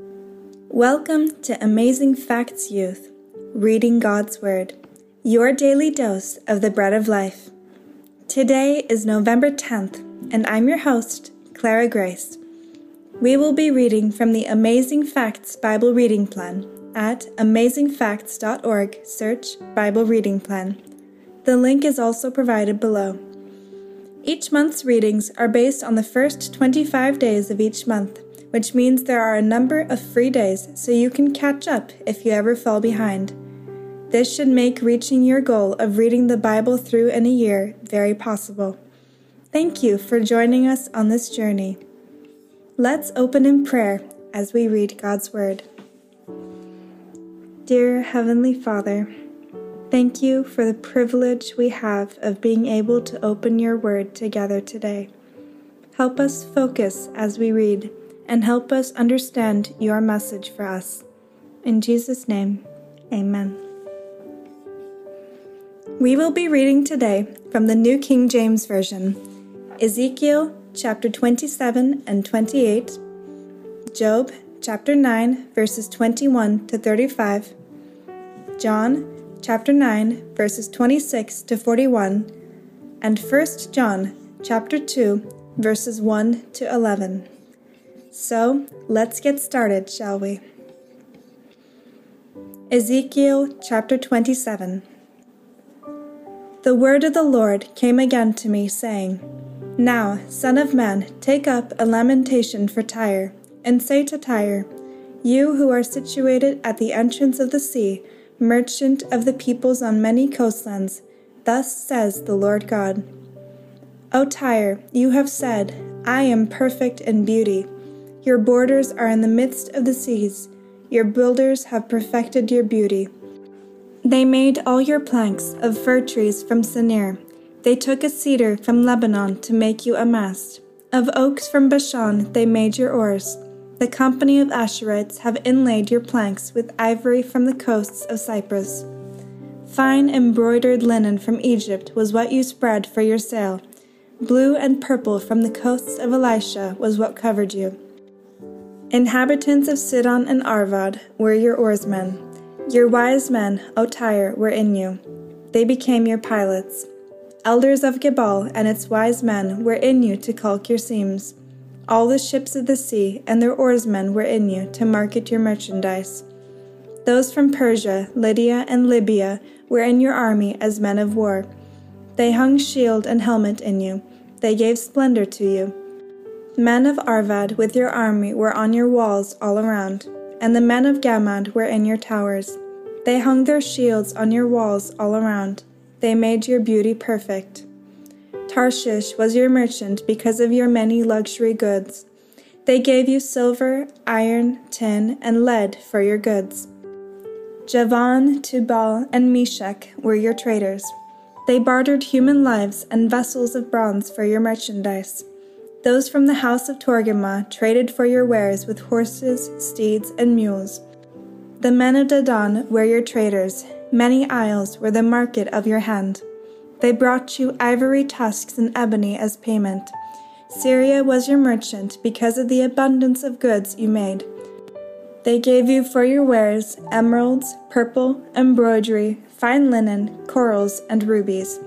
Welcome to Amazing Facts Youth, reading God's Word, your daily dose of the bread of life. Today is November 10th, and I'm your host, Clara Grace. We will be reading from the Amazing Facts Bible Reading Plan at amazingfacts.org, search Bible Reading Plan. The link is also provided below. Each month's readings are based on the first 25 days of each month which means there are a number of free days so you can catch up if you ever fall behind. This should make reaching your goal of reading the Bible through in a year very possible. Thank you for joining us on this journey. Let's open in prayer as we read God's Word. Dear Heavenly Father, thank you for the privilege we have of being able to open your Word together today. Help us focus as we read and help us understand your message for us. In Jesus' name, amen. We will be reading today from the New King James Version Ezekiel chapter 27 and 28, Job chapter 9, verses 21 to 35, John chapter 9, verses 26 to 41, and 1 John chapter 2, verses 1 to 11. So let's get started, shall we? Ezekiel chapter 27 The word of the Lord came again to me, saying, Now, Son of man, take up a lamentation for Tyre, and say to Tyre, You who are situated at the entrance of the sea, merchant of the peoples on many coastlands, thus says the Lord God. O Tyre, you have said, I am perfect in beauty your borders are in the midst of the seas. Your builders have perfected your beauty. They made all your planks of fir trees from Senir. They took a cedar from Lebanon to make you a mast. Of oaks from Bashan they made your oars. The company of Ashurites have inlaid your planks with ivory from the coasts of Cyprus. Fine embroidered linen from Egypt was what you spread for your sail. Blue and purple from the coasts of Elishah was what covered you. Inhabitants of Sidon and Arvad were your oarsmen. Your wise men, O Tyre, were in you. They became your pilots. Elders of Gebal and its wise men were in you to caulk your seams. All the ships of the sea and their oarsmen were in you to market your merchandise. Those from Persia, Lydia, and Libya were in your army as men of war. They hung shield and helmet in you. They gave splendor to you. Men of Arvad with your army were on your walls all around, and the men of Gammad were in your towers. They hung their shields on your walls all around. They made your beauty perfect. Tarshish was your merchant because of your many luxury goods. They gave you silver, iron, tin, and lead for your goods. Javan, Tubal, and Meshech were your traders. They bartered human lives and vessels of bronze for your merchandise. Those from the house of Togarmah traded for your wares with horses, steeds, and mules. The men of Dedan were your traders, many isles were the market of your hand. They brought you ivory tusks and ebony as payment. Syria was your merchant because of the abundance of goods you made. They gave you for your wares emeralds, purple, embroidery, fine linen, corals, and rubies.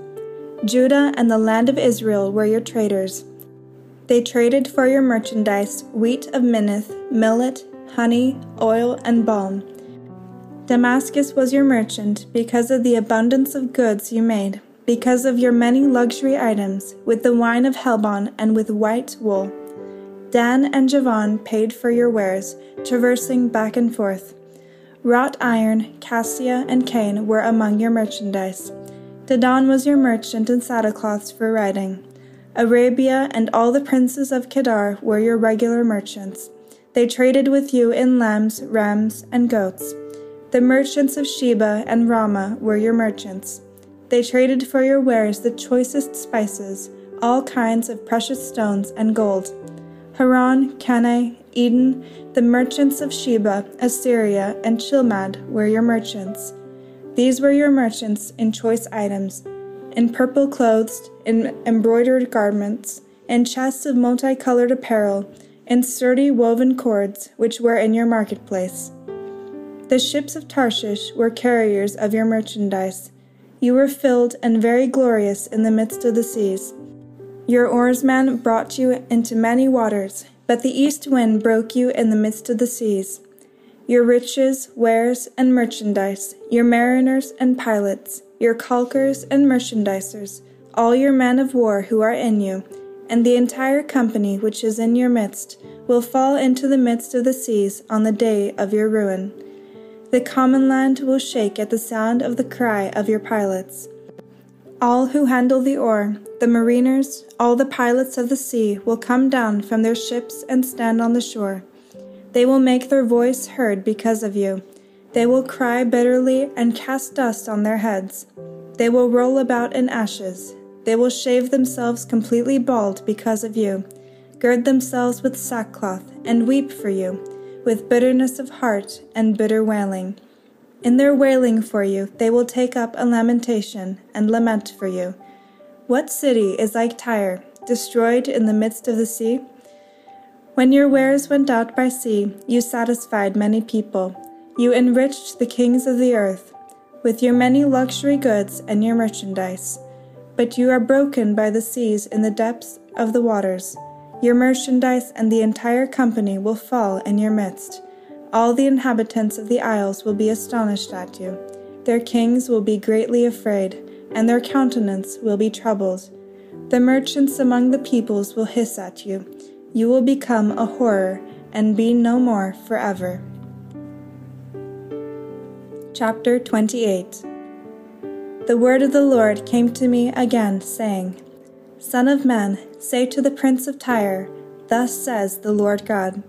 Judah and the land of Israel were your traders. They traded for your merchandise wheat of Minnith, millet, honey, oil, and balm. Damascus was your merchant because of the abundance of goods you made, because of your many luxury items, with the wine of Helbon and with white wool. Dan and Javan paid for your wares, traversing back and forth. Wrought iron, cassia, and cane were among your merchandise. Dedan was your merchant in saddlecloths for riding. Arabia and all the princes of Kedar were your regular merchants. They traded with you in lambs, rams, and goats. The merchants of Sheba and Raamah were your merchants. They traded for your wares the choicest spices, all kinds of precious stones and gold. Haran, Canneh, Eden, the merchants of Sheba, Assyria, and Chilmad were your merchants. These were your merchants in choice items in purple clothes, in embroidered garments, in chests of multicolored apparel, in sturdy woven cords which were in your marketplace. The ships of Tarshish were carriers of your merchandise. You were filled and very glorious in the midst of the seas. Your oarsmen brought you into many waters, but the east wind broke you in the midst of the seas. Your riches, wares, and merchandise, your mariners and pilots, your caulkers and merchandisers, all your men of war who are in you, and the entire company which is in your midst, will fall into the midst of the seas on the day of your ruin. The common land will shake at the sound of the cry of your pilots. All who handle the oar, the mariners, all the pilots of the sea will come down from their ships and stand on the shore. They will make their voice heard because of you. They will cry bitterly and cast dust on their heads. They will roll about in ashes. They will shave themselves completely bald because of you, gird themselves with sackcloth, and weep for you, with bitterness of heart and bitter wailing. In their wailing for you, they will take up a lamentation and lament for you. What city is like Tyre, destroyed in the midst of the sea? When your wares went out by sea, you satisfied many people. You enriched the kings of the earth with your many luxury goods and your merchandise. But you are broken by the seas in the depths of the waters. Your merchandise and the entire company will fall in your midst. All the inhabitants of the isles will be astonished at you. Their kings will be greatly afraid, and their countenance will be troubled. The merchants among the peoples will hiss at you. You will become a horror and be no more forever. Chapter 28 The word of the Lord came to me again, saying, Son of man, say to the prince of Tyre, Thus says the Lord God.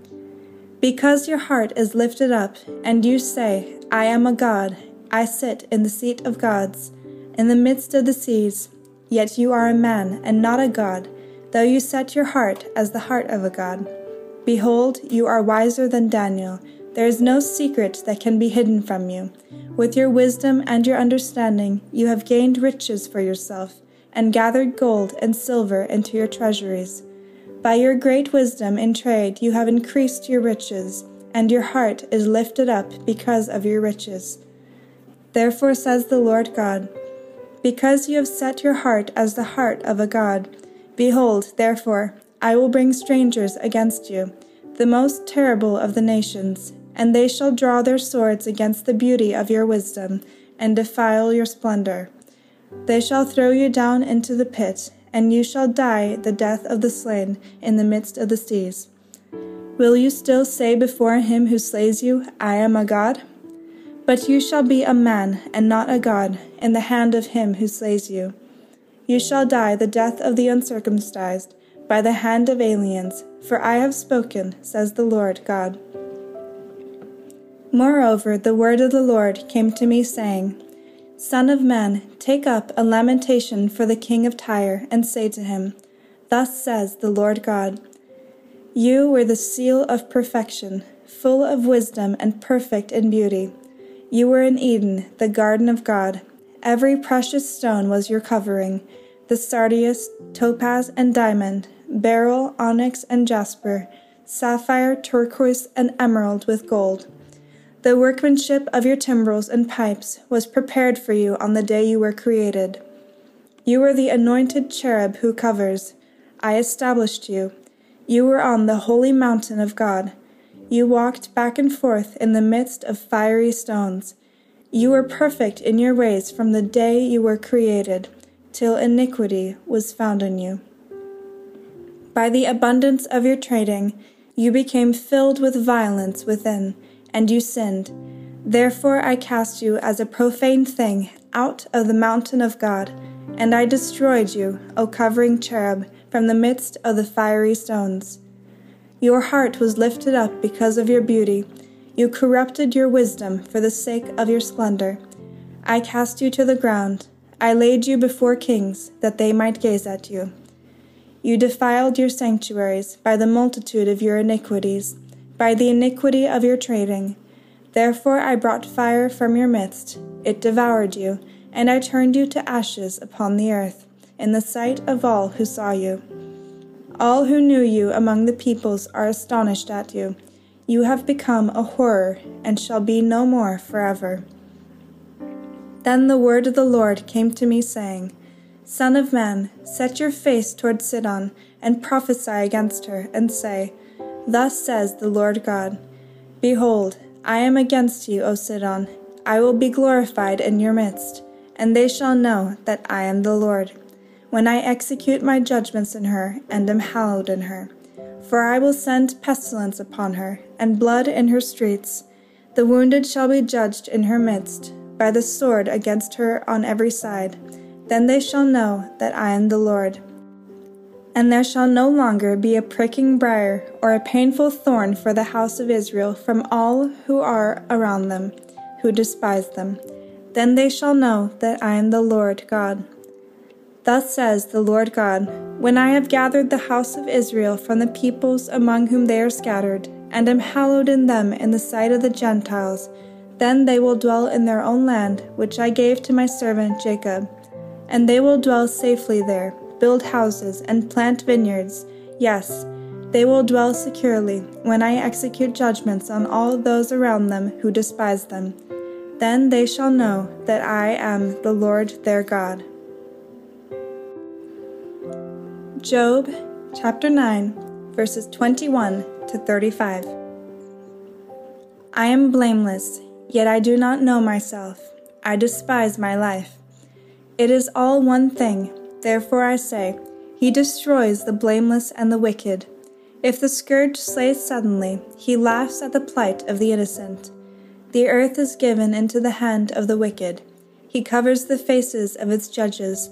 Because your heart is lifted up, and you say, I am a God, I sit in the seat of gods, in the midst of the seas, yet you are a man and not a God, though you set your heart as the heart of a God. Behold, you are wiser than Daniel. There is no secret that can be hidden from you. With your wisdom and your understanding, you have gained riches for yourself, and gathered gold and silver into your treasuries. By your great wisdom in trade, you have increased your riches, and your heart is lifted up because of your riches. Therefore says the Lord God, Because you have set your heart as the heart of a God, behold, therefore, I will bring strangers against you, the most terrible of the nations, and they shall draw their swords against the beauty of your wisdom, and defile your splendor. They shall throw you down into the pit, and you shall die the death of the slain in the midst of the seas. Will you still say before him who slays you, I am a God? But you shall be a man and not a God in the hand of him who slays you. You shall die the death of the uncircumcised by the hand of aliens, for I have spoken, says the Lord God. Moreover, the word of the Lord came to me, saying, Son of man, take up a lamentation for the king of Tyre, and say to him, Thus says the Lord God You were the seal of perfection, full of wisdom and perfect in beauty. You were in Eden, the garden of God. Every precious stone was your covering the sardius, topaz, and diamond, beryl, onyx, and jasper, sapphire, turquoise, and emerald with gold. The workmanship of your timbrels and pipes was prepared for you on the day you were created. You were the anointed cherub who covers. I established you. You were on the holy mountain of God. You walked back and forth in the midst of fiery stones. You were perfect in your ways from the day you were created, till iniquity was found in you. By the abundance of your trading, you became filled with violence within and you sinned. Therefore I cast you as a profane thing out of the mountain of God, and I destroyed you, O covering cherub, from the midst of the fiery stones. Your heart was lifted up because of your beauty. You corrupted your wisdom for the sake of your splendor. I cast you to the ground. I laid you before kings, that they might gaze at you. You defiled your sanctuaries by the multitude of your iniquities by the iniquity of your trading. Therefore I brought fire from your midst, it devoured you, and I turned you to ashes upon the earth, in the sight of all who saw you. All who knew you among the peoples are astonished at you. You have become a horror and shall be no more forever. Then the word of the Lord came to me, saying, Son of man, set your face toward Sidon, and prophesy against her, and say, Thus says the Lord God Behold, I am against you, O Sidon. I will be glorified in your midst, and they shall know that I am the Lord, when I execute my judgments in her, and am hallowed in her. For I will send pestilence upon her, and blood in her streets. The wounded shall be judged in her midst, by the sword against her on every side. Then they shall know that I am the Lord. And there shall no longer be a pricking briar or a painful thorn for the house of Israel from all who are around them, who despise them. Then they shall know that I am the Lord God. Thus says the Lord God When I have gathered the house of Israel from the peoples among whom they are scattered, and am hallowed in them in the sight of the Gentiles, then they will dwell in their own land, which I gave to my servant Jacob. And they will dwell safely there, build houses, and plant vineyards. Yes, they will dwell securely when I execute judgments on all those around them who despise them. Then they shall know that I am the Lord their God. Job chapter 9, verses 21 to 35. I am blameless Yet I do not know myself. I despise my life. It is all one thing. Therefore I say, He destroys the blameless and the wicked. If the scourge slays suddenly, he laughs at the plight of the innocent. The earth is given into the hand of the wicked. He covers the faces of its judges.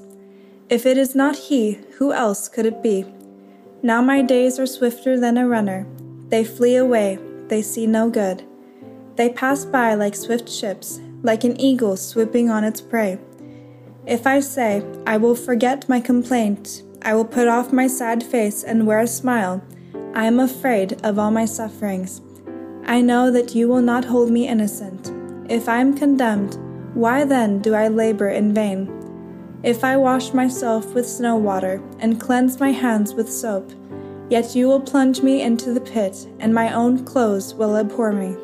If it is not he, who else could it be? Now my days are swifter than a runner. They flee away, they see no good. They pass by like swift ships, like an eagle swooping on its prey. If I say, I will forget my complaint, I will put off my sad face and wear a smile, I am afraid of all my sufferings. I know that you will not hold me innocent. If I am condemned, why then do I labor in vain? If I wash myself with snow water and cleanse my hands with soap, yet you will plunge me into the pit, and my own clothes will abhor me.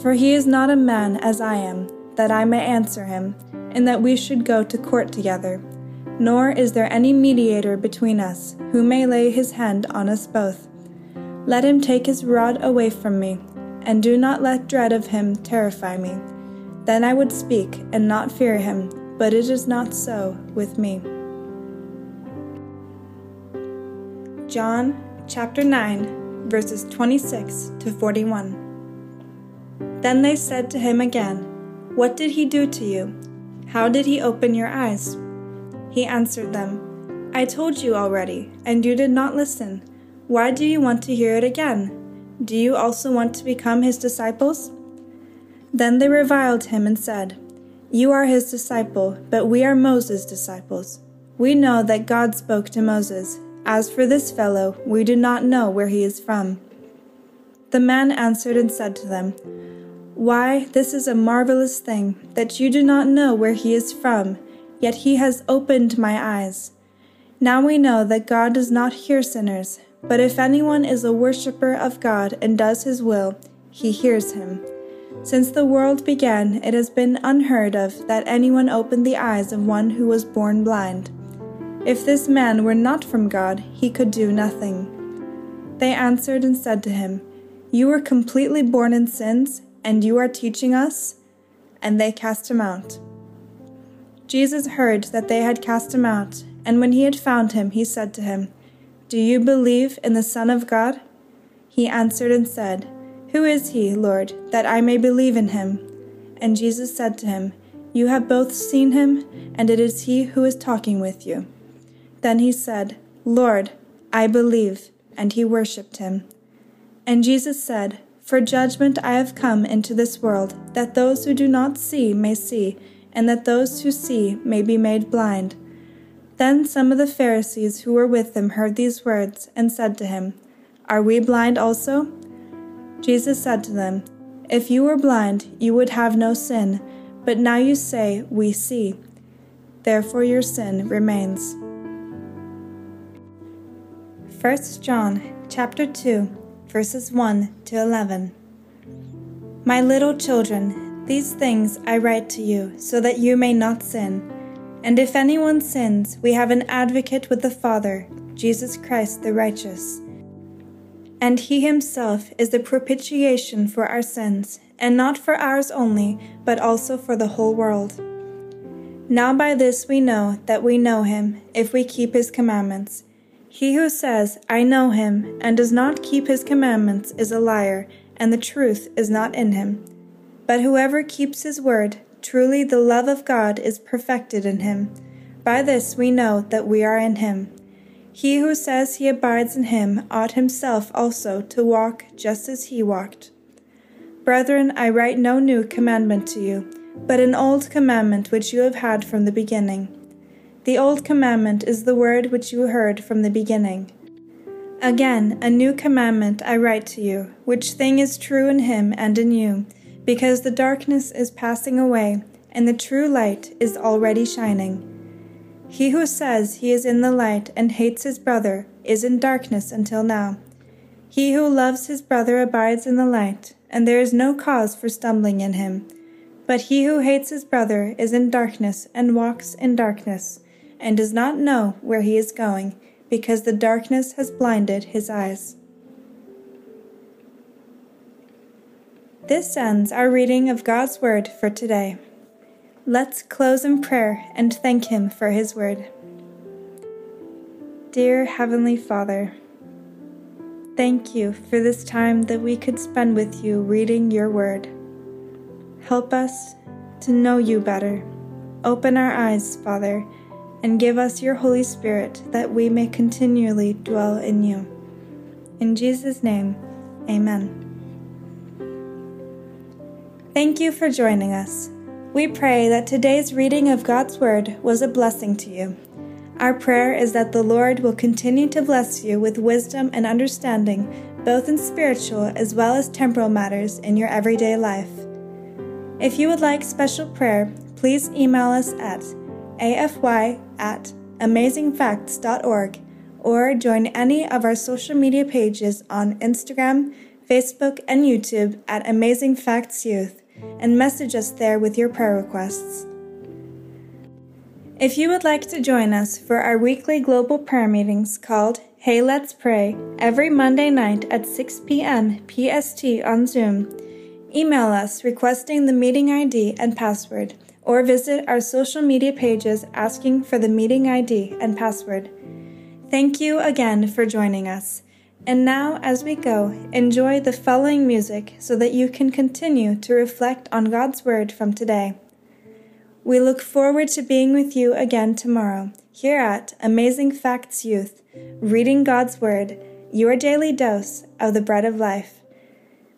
For he is not a man as I am, that I may answer him, and that we should go to court together. Nor is there any mediator between us, who may lay his hand on us both. Let him take his rod away from me, and do not let dread of him terrify me. Then I would speak and not fear him, but it is not so with me. John chapter 9, verses 26 to 41. Then they said to him again, What did he do to you? How did he open your eyes? He answered them, I told you already, and you did not listen. Why do you want to hear it again? Do you also want to become his disciples? Then they reviled him and said, You are his disciple, but we are Moses' disciples. We know that God spoke to Moses. As for this fellow, we do not know where he is from. The man answered and said to them, why, this is a marvelous thing, that you do not know where he is from, yet he has opened my eyes. Now we know that God does not hear sinners, but if anyone is a worshipper of God and does his will, he hears him. Since the world began, it has been unheard of that anyone opened the eyes of one who was born blind. If this man were not from God, he could do nothing. They answered and said to him, You were completely born in sins and you are teaching us? And they cast him out. Jesus heard that they had cast him out, and when he had found him, he said to him, Do you believe in the Son of God? He answered and said, Who is he, Lord, that I may believe in him? And Jesus said to him, You have both seen him, and it is he who is talking with you. Then he said, Lord, I believe, and he worshipped him. And Jesus said, for judgment I have come into this world, that those who do not see may see, and that those who see may be made blind. Then some of the Pharisees who were with him heard these words, and said to him, Are we blind also? Jesus said to them, If you were blind, you would have no sin, but now you say, We see. Therefore your sin remains. 1 John chapter 2 verses 1 to 11. My little children, these things I write to you so that you may not sin. And if anyone sins, we have an advocate with the Father, Jesus Christ the righteous. And he himself is the propitiation for our sins, and not for ours only, but also for the whole world. Now by this we know that we know him, if we keep his commandments. He who says, I know him, and does not keep his commandments is a liar, and the truth is not in him. But whoever keeps his word, truly the love of God is perfected in him. By this we know that we are in him. He who says he abides in him ought himself also to walk just as he walked. Brethren, I write no new commandment to you but an old commandment which you have had from the beginning. The old commandment is the word which you heard from the beginning. Again, a new commandment I write to you, which thing is true in him and in you, because the darkness is passing away, and the true light is already shining. He who says he is in the light and hates his brother is in darkness until now. He who loves his brother abides in the light, and there is no cause for stumbling in him. But he who hates his brother is in darkness and walks in darkness, and does not know where he is going, because the darkness has blinded his eyes. This ends our reading of God's Word for today. Let's close in prayer and thank Him for His Word. Dear Heavenly Father, thank you for this time that we could spend with you reading your Word. Help us to know you better. Open our eyes, Father, and give us your Holy Spirit that we may continually dwell in you. In Jesus' name, amen. Thank you for joining us. We pray that today's reading of God's Word was a blessing to you. Our prayer is that the Lord will continue to bless you with wisdom and understanding, both in spiritual as well as temporal matters in your everyday life. If you would like special prayer, please email us at afy at amazingfacts.org or join any of our social media pages on Instagram, Facebook, and YouTube at Amazing Facts Youth and message us there with your prayer requests. If you would like to join us for our weekly global prayer meetings called Hey Let's Pray every Monday night at 6 p.m. PST on Zoom, Email us requesting the meeting ID and password, or visit our social media pages asking for the meeting ID and password. Thank you again for joining us. And now, as we go, enjoy the following music so that you can continue to reflect on God's Word from today. We look forward to being with you again tomorrow here at Amazing Facts Youth, reading God's Word, your daily dose of the bread of life.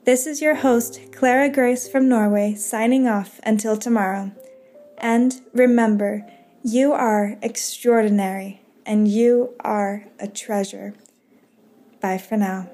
This is your host, Clara Grace from Norway, signing off until tomorrow. And remember, you are extraordinary and you are a treasure. Bye for now.